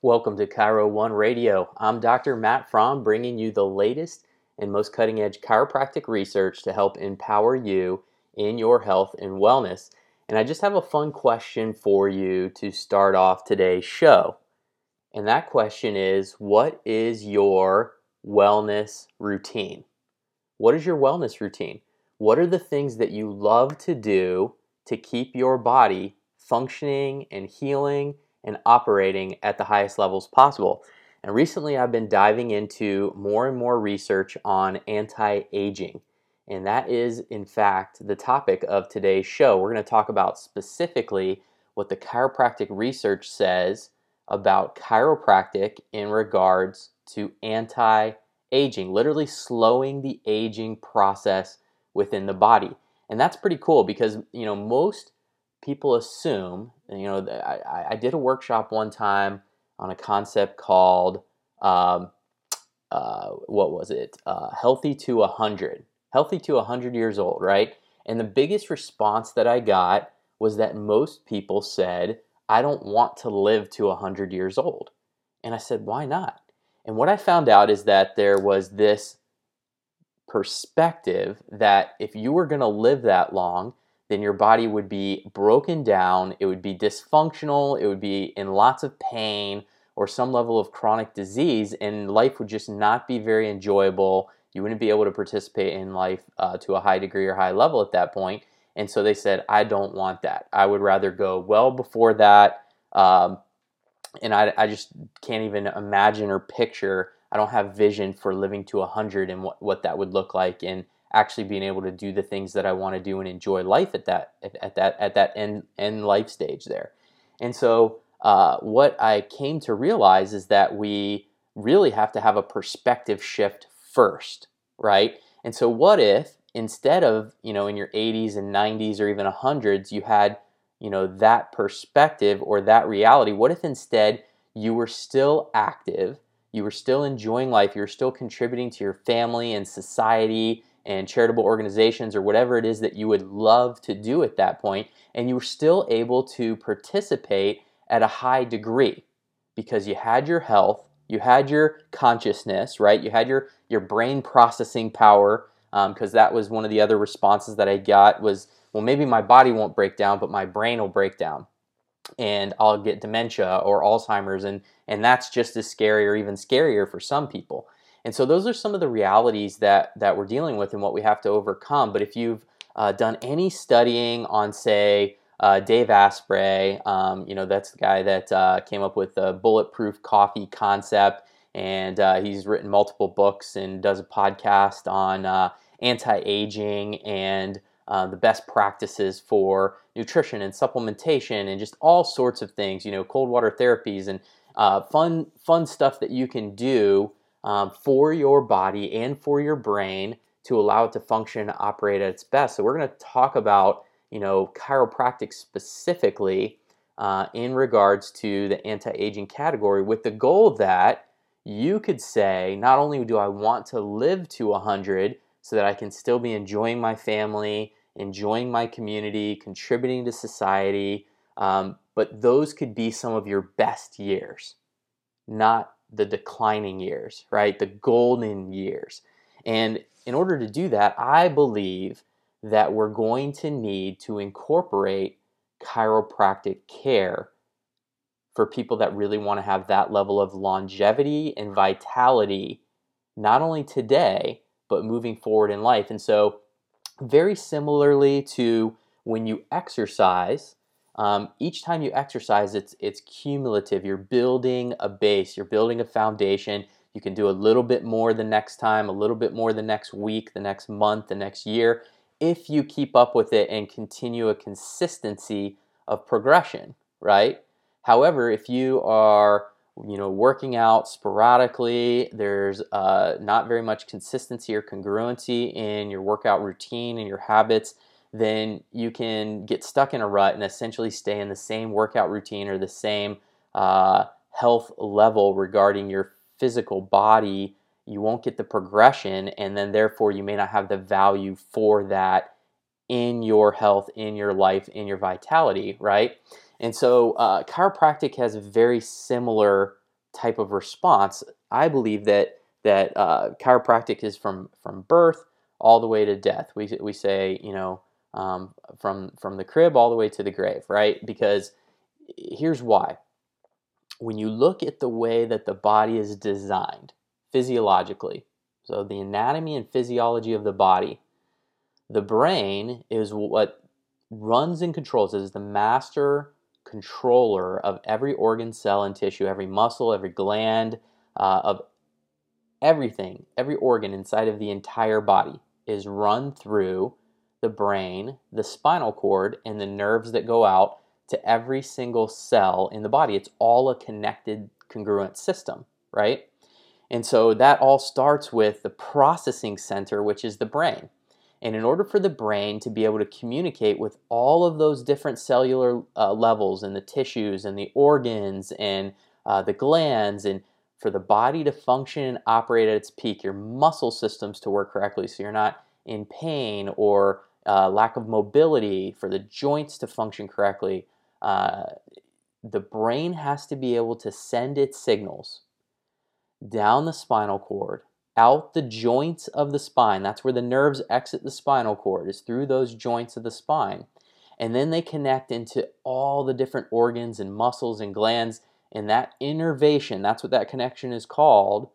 Welcome to Chiro One Radio. I'm Dr. Matt Frahm, bringing you the latest and most cutting edge chiropractic research to help empower you in your health and wellness. And I just have a fun question for you to start off today's show. And that question is What is your wellness routine? What is your wellness routine? What are the things that you love to do to keep your body functioning and healing and operating at the highest levels possible. And recently, I've been diving into more and more research on anti aging. And that is, in fact, the topic of today's show. We're going to talk about specifically what the chiropractic research says about chiropractic in regards to anti aging, literally slowing the aging process within the body. And that's pretty cool because, you know, most people assume, you know, I, I did a workshop one time on a concept called, um, uh, what was it? Uh, healthy to 100. Healthy to 100 years old, right? And the biggest response that I got was that most people said, I don't want to live to 100 years old. And I said, why not? And what I found out is that there was this perspective that if you were going to live that long, then your body would be broken down, it would be dysfunctional, it would be in lots of pain or some level of chronic disease, and life would just not be very enjoyable. You wouldn't be able to participate in life uh, to a high degree or high level at that point. And so they said, I don't want that. I would rather go well before that. Um, and I, I just can't even imagine or picture. I don't have vision for living to 100 and what, what that would look like. And actually being able to do the things that I want to do and enjoy life at that at, that at that end end life stage there. And so uh, what I came to realize is that we really have to have a perspective shift first, right? And so what if instead of you know in your 80s and 90s or even 100s you had you know that perspective or that reality what if instead you were still active you were still enjoying life you were still contributing to your family and society and charitable organizations or whatever it is that you would love to do at that point, and you were still able to participate at a high degree because you had your health, you had your consciousness, right? You had your your brain processing power because um, that was one of the other responses that I got was, well, maybe my body won't break down, but my brain will break down, and I'll get dementia or Alzheimer's, and and that's just as scary or even scarier for some people. And so those are some of the realities that that we're dealing with and what we have to overcome. But if you've uh, done any studying on, say, uh, Dave Asprey, um, you know that's the guy that uh, came up with the bulletproof coffee concept, and uh, he's written multiple books and does a podcast on uh, anti-aging and uh, the best practices for nutrition and supplementation and just all sorts of things. You know, cold water therapies and fun fun stuff that you can do um, for your body and for your brain to allow it to function and operate at its best. So we're going to talk about you know chiropractic specifically uh, in regards to the anti-aging category with the goal that you could say not only do I want to live to 100 so that I can still be enjoying my family, enjoying my community, contributing to society, um, but those could be some of your best years, not the declining years, right? The golden years. And in order to do that, I believe that we're going to need to incorporate chiropractic care for people that really want to have that level of longevity and vitality, not only today, but moving forward in life. And so, very similarly to when you exercise, um, each time you exercise, it's it's cumulative. You're building a base. You're building a foundation. You can do a little bit more the next time, a little bit more the next week, the next month, the next year, if you keep up with it and continue a consistency of progression, right? However, if you are you know working out sporadically there's uh, not very much consistency or congruency in your workout routine and your habits then you can get stuck in a rut and essentially stay in the same workout routine or the same uh, health level regarding your physical body. You won't get the progression, and then therefore you may not have the value for that in your health, in your life, in your vitality, right? And so uh, chiropractic has a very similar type of response. I believe that that uh, chiropractic is from from birth all the way to death. We we say you know um, from from the crib all the way to the grave, right? Because here's why. When you look at the way that the body is designed physiologically, so the anatomy and physiology of the body, the brain is what runs and controls, is the master controller of every organ, cell, and tissue, every muscle, every gland, uh, of everything, every organ inside of the entire body is run through the brain, the spinal cord, and the nerves that go out to every single cell in the body. It's all a connected, congruent system, right? And so that all starts with the processing center, which is the brain. And in order for the brain to be able to communicate with all of those different cellular uh, levels and the tissues and the organs and uh, the glands, and for the body to function and operate at its peak, your muscle systems to work correctly so you're not in pain or uh, lack of mobility, for the joints to function correctly, uh, the brain has to be able to send its signals down the spinal cord out the joints of the spine. That's where the nerves exit the spinal cord, is through those joints of the spine. And then they connect into all the different organs and muscles and glands. And that innervation, that's what that connection is called,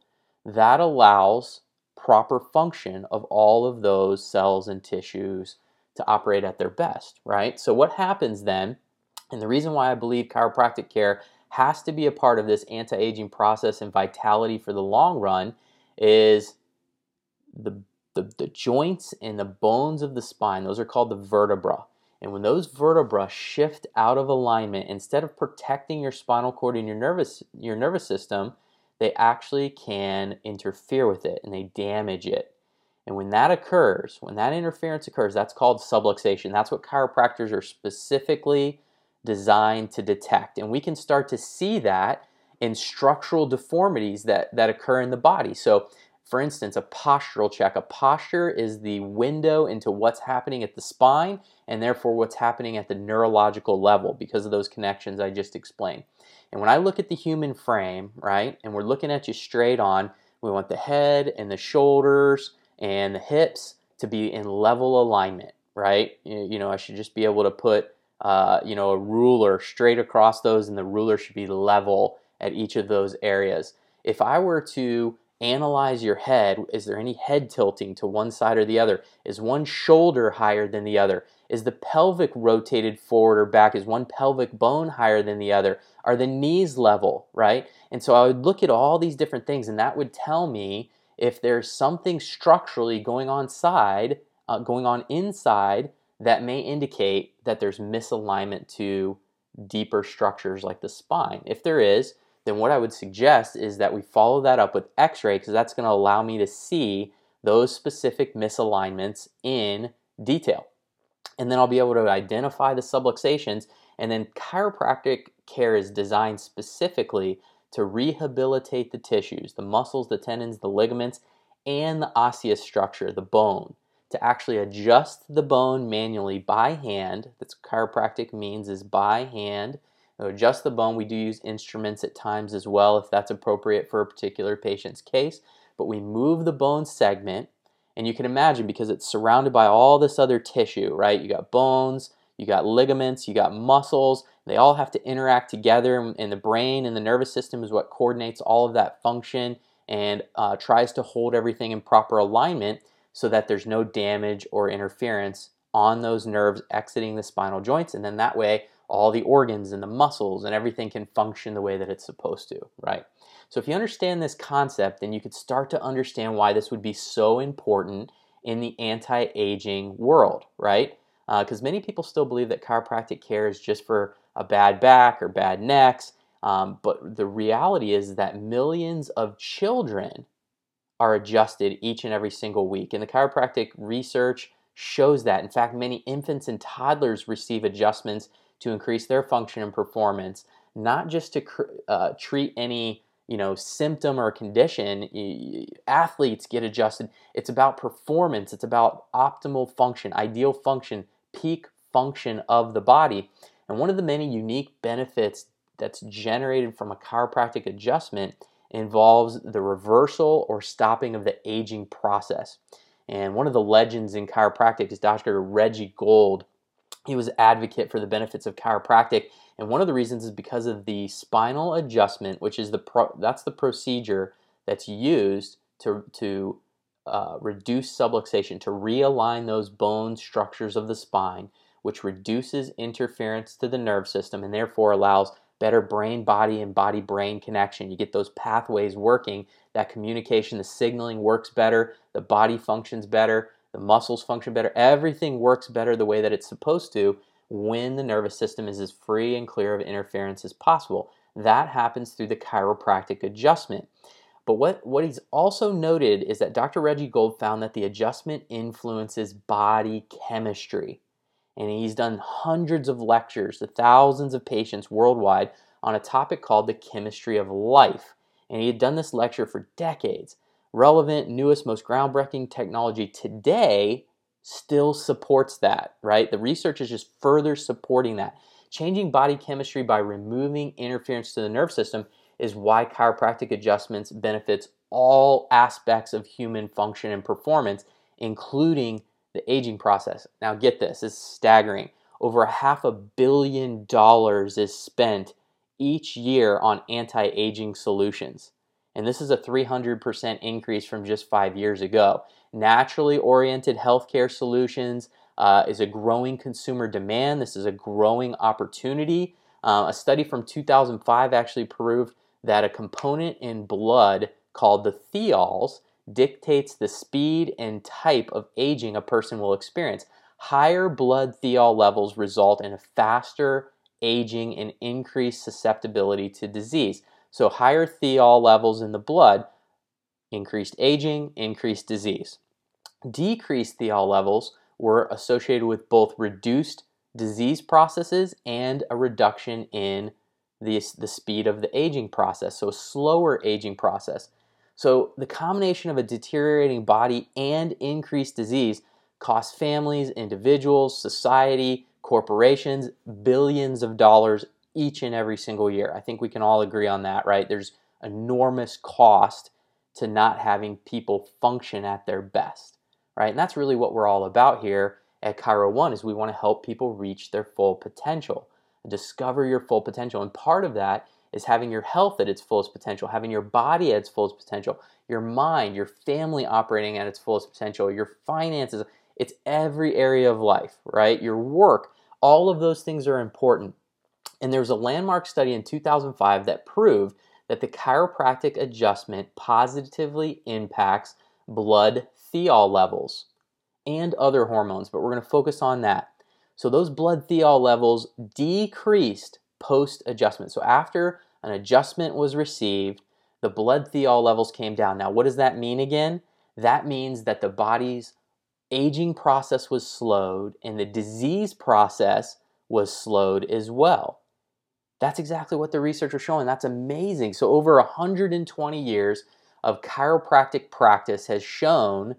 that allows proper function of all of those cells and tissues to operate at their best, right? So, what happens then, and the reason why I believe chiropractic care has to be a part of this anti aging process and vitality for the long run is the, the, the joints and the bones of the spine. Those are called the vertebra. And when those vertebrae shift out of alignment, instead of protecting your spinal cord and your nervous your nervous system, they actually can interfere with it and they damage it. And when that occurs, when that interference occurs, that's called subluxation. That's what chiropractors are specifically designed to detect. And we can start to see that in structural deformities that, that occur in the body. So, for instance, a postural check. A posture is the window into what's happening at the spine and therefore what's happening at the neurological level because of those connections I just explained. And when I look at the human frame, right, and we're looking at you straight on, we want the head and the shoulders and the hips to be in level alignment, right? You, know, I should just be able to put, uh, you know, a ruler straight across those, and the ruler should be level at each of those areas. If I were to analyze your head, is there any head tilting to one side or the other? Is one shoulder higher than the other? Is the pelvic rotated forward or back? Is one pelvic bone higher than the other? Are the knees level, right? And so I would look at all these different things, and that would tell me if there's something structurally going on side, uh, going on inside that may indicate that there's misalignment to deeper structures like the spine. If there is, then what I would suggest is that we follow that up with x-ray because that's going to allow me to see those specific misalignments in detail. And then I'll be able to identify the subluxations and then chiropractic care is designed specifically to rehabilitate the tissues, the muscles, the tendons, the ligaments, and the osseous structure, the bone, to actually adjust the bone manually by hand. That's chiropractic means is by hand adjust the bone, we do use instruments at times as well if that's appropriate for a particular patient's case. But we move the bone segment, and you can imagine because it's surrounded by all this other tissue, right? You got bones, you got ligaments, you got muscles. They all have to interact together, and the brain and the nervous system is what coordinates all of that function and uh, tries to hold everything in proper alignment so that there's no damage or interference on those nerves exiting the spinal joints. And then that way, all the organs and the muscles and everything can function the way that it's supposed to, right? So if you understand this concept, then you could start to understand why this would be so important in the anti-aging world, right? Because uh, many people still believe that chiropractic care is just for a bad back or bad necks, um, but the reality is that millions of children are adjusted each and every single week, and the chiropractic research shows that. In fact, many infants and toddlers receive adjustments to increase their function and performance, not just to uh, treat any you know symptom or condition athletes get adjusted it's about performance it's about optimal function ideal function peak function of the body and one of the many unique benefits that's generated from a chiropractic adjustment involves the reversal or stopping of the aging process. And one of the legends in chiropractic is Dr. Reggie Gold. He was advocate for the benefits of chiropractic, and one of the reasons is because of the spinal adjustment, which is the pro- that's the procedure that's used to to uh, reduce subluxation, to realign those bone structures of the spine, which reduces interference to the nerve system and therefore allows better brain body and body brain connection. You get those pathways working, that communication, the signaling works better, the body functions better, the muscles function better. Everything works better the way that it's supposed to when the nervous system is as free and clear of interference as possible. That happens through the chiropractic adjustment. But what, what he's also noted is that Dr. Reggie Gold found that the adjustment influences body chemistry. And he's done hundreds of lectures to thousands of patients worldwide on a topic called the chemistry of life. And he had done this lecture for decades. Relevant, newest, most groundbreaking technology today still supports that, right? The research is just further supporting that. Changing body chemistry by removing interference to the nerve system is why chiropractic adjustments benefits all aspects of human function and performance, including the aging process. Now, get this, it's staggering. Over half a billion dollars is spent each year on anti aging solutions. And this is a 300% increase from just five years ago. Naturally oriented healthcare solutions uh, is a growing consumer demand. This is a growing opportunity. Uh, a study from 2005 actually proved that a component in blood called the thiols dictates the speed and type of aging a person will experience. Higher blood thiol levels result in a faster aging and increased susceptibility to disease. So, higher thiol levels in the blood, increased aging, increased disease. Decreased thiol levels were associated with both reduced disease processes and a reduction in the, the speed of the aging process, so slower aging process. So the combination of a deteriorating body and increased disease costs families, individuals, society, corporations billions of dollars each and every single year. I think we can all agree on that, right? There's enormous cost to not having people function at their best, right? And that's really what we're all about here at Chiro One is we want to help people reach their full potential discover your full potential. And part of that is having your health at its fullest potential, having your body at its fullest potential, your mind, your family operating at its fullest potential, your finances. It's every area of life, right? Your work. All of those things are important. And there was a landmark study in 2005 that proved that the chiropractic adjustment positively impacts blood thiol levels and other hormones, but we're going to focus on that. So those blood thiol levels decreased post adjustment. So after an adjustment was received, the blood thiol levels came down. Now, what does that mean again? That means that the body's aging process was slowed and the disease process was slowed as well. That's exactly what the research is showing. That's amazing. So, over 120 years of chiropractic practice has shown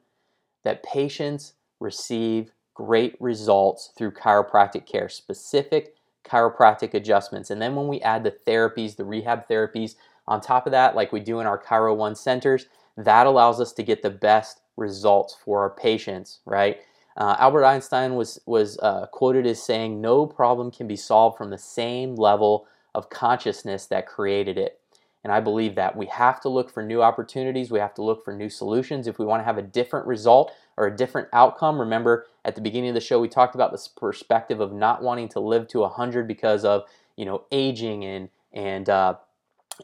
that patients receive great results through chiropractic care, specific chiropractic adjustments. And then when we add the therapies, the rehab therapies on top of that, like we do in our Chiro One centers, that allows us to get the best results for our patients, right? Uh, Albert Einstein was was uh, quoted as saying, "No problem can be solved from the same level of consciousness that created it." And I believe that we have to look for new opportunities. We have to look for new solutions if we want to have a different result or a different outcome. Remember, at the beginning of the show, we talked about this perspective of not wanting to live to 100 because of you know aging and and uh,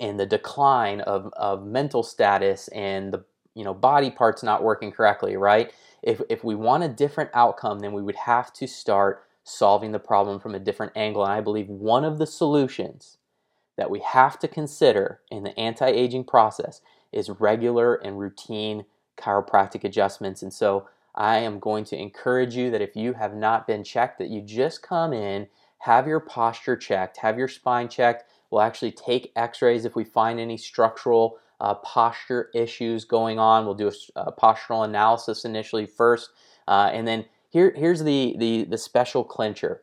and the decline of, of mental status and the you know body parts not working correctly. Right? If if we want a different outcome, then we would have to start solving the problem from a different angle. And I believe one of the solutions that we have to consider in the anti aging process is regular and routine chiropractic adjustments. And so I am going to encourage you that if you have not been checked, that you just come in, have your posture checked, have your spine checked. We'll actually take x rays if we find any structural uh, posture issues going on. We'll do a, a postural analysis initially first. Uh, and then here, here's the, the, the special clincher.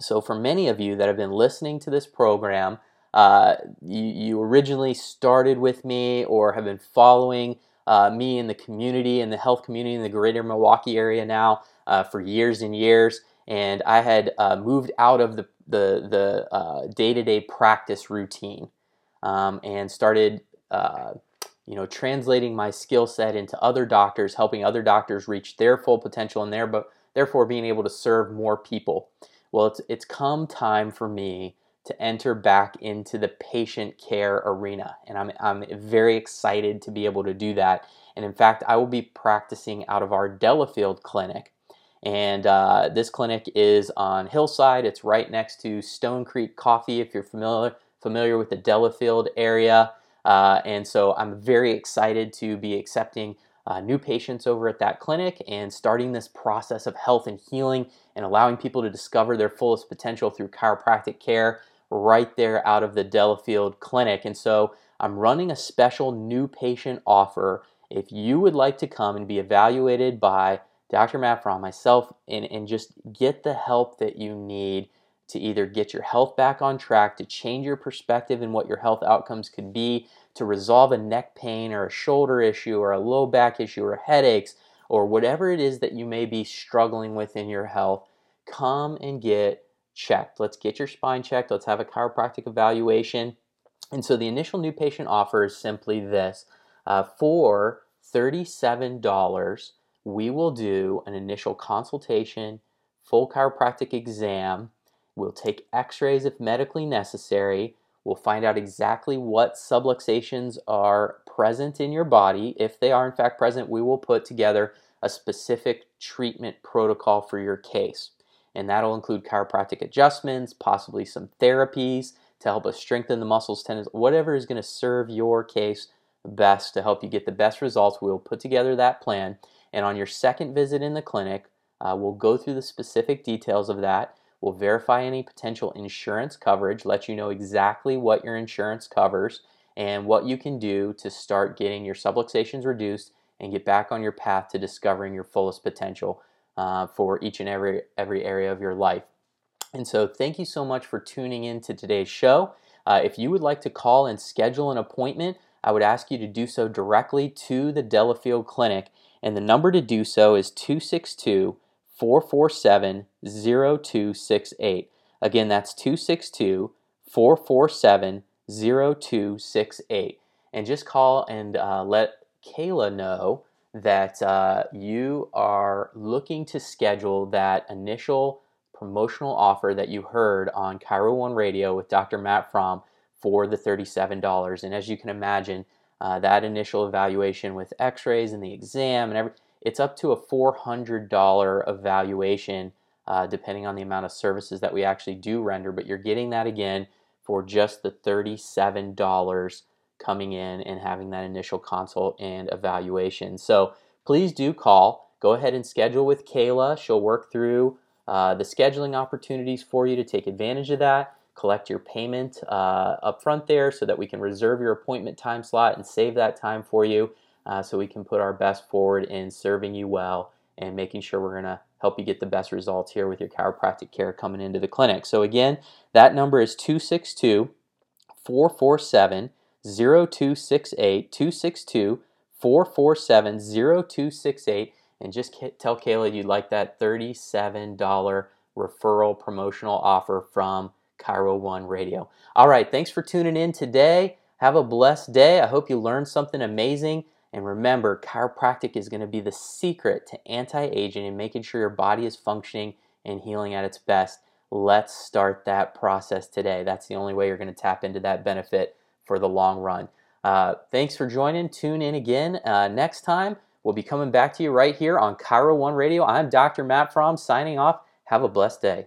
So, for many of you that have been listening to this program, uh, you, you originally started with me or have been following uh, me in the community, in the health community in the greater Milwaukee area now uh, for years and years. And I had uh, moved out of the, the, the uh, day-to-day practice routine um, and started uh, you know, translating my skill set into other doctors, helping other doctors reach their full potential and their, therefore being able to serve more people. Well, it's, it's come time for me to enter back into the patient care arena. And I'm, I'm very excited to be able to do that. And in fact, I will be practicing out of our Delafield clinic. And uh, this clinic is on Hillside. It's right next to Stone Creek Coffee, if you're familiar, familiar with the Delafield area. Uh, and so I'm very excited to be accepting uh, new patients over at that clinic and starting this process of health and healing and allowing people to discover their fullest potential through chiropractic care right there out of the Delafield clinic. And so I'm running a special new patient offer. If you would like to come and be evaluated by Dr. Matt Frahm, myself, and, and just get the help that you need to either get your health back on track, to change your perspective and what your health outcomes could be, to resolve a neck pain or a shoulder issue or a low back issue or headaches or whatever it is that you may be struggling with in your health, come and get checked. Let's get your spine checked. Let's have a chiropractic evaluation. And so the initial new patient offer is simply this uh, for $37, we will do an initial consultation, full chiropractic exam We'll take x rays if medically necessary. We'll find out exactly what subluxations are present in your body. If they are, in fact, present, we will put together a specific treatment protocol for your case. And that'll include chiropractic adjustments, possibly some therapies to help us strengthen the muscles, tendons, whatever is going to serve your case best to help you get the best results. We'll put together that plan. And on your second visit in the clinic, uh, we'll go through the specific details of that. We'll verify any potential insurance coverage, let you know exactly what your insurance covers and what you can do to start getting your subluxations reduced and get back on your path to discovering your fullest potential uh, for each and every every area of your life. And so, thank you so much for tuning in to today's show. Uh, if you would like to call and schedule an appointment, I would ask you to do so directly to the Delafield Clinic. And the number to do so is 262 447 0268. Again, that's 262 447 0268. And just call and uh, let Kayla know that uh, you are looking to schedule that initial promotional offer that you heard on Chiro One Radio with Dr. Matt Frahm for the $37. And as you can imagine, uh, that initial evaluation with x rays and the exam and everything it's up to a $400 evaluation uh, depending on the amount of services that we actually do render, but you're getting that again for just the $37 coming in and having that initial consult and evaluation. So please do call. Go ahead and schedule with Kayla. She'll work through uh, the scheduling opportunities for you to take advantage of that. Collect your payment uh, up front there so that we can reserve your appointment time slot and save that time for you uh, so we can put our best forward in serving you well and making sure we're going to help you get the best results here with your chiropractic care coming into the clinic. So, again, that number is 262 447 0268. 262 447 0268. And just tell Kayla you'd like that $37 referral promotional offer from Chiro One Radio. All right, thanks for tuning in today. Have a blessed day. I hope you learned something amazing. And remember, chiropractic is going to be the secret to anti aging and making sure your body is functioning and healing at its best. Let's start that process today. That's the only way you're going to tap into that benefit for the long run. Uh, thanks for joining. Tune in again uh, next time. We'll be coming back to you right here on Chiro One Radio. I'm Dr. Matt Frahm signing off. Have a blessed day.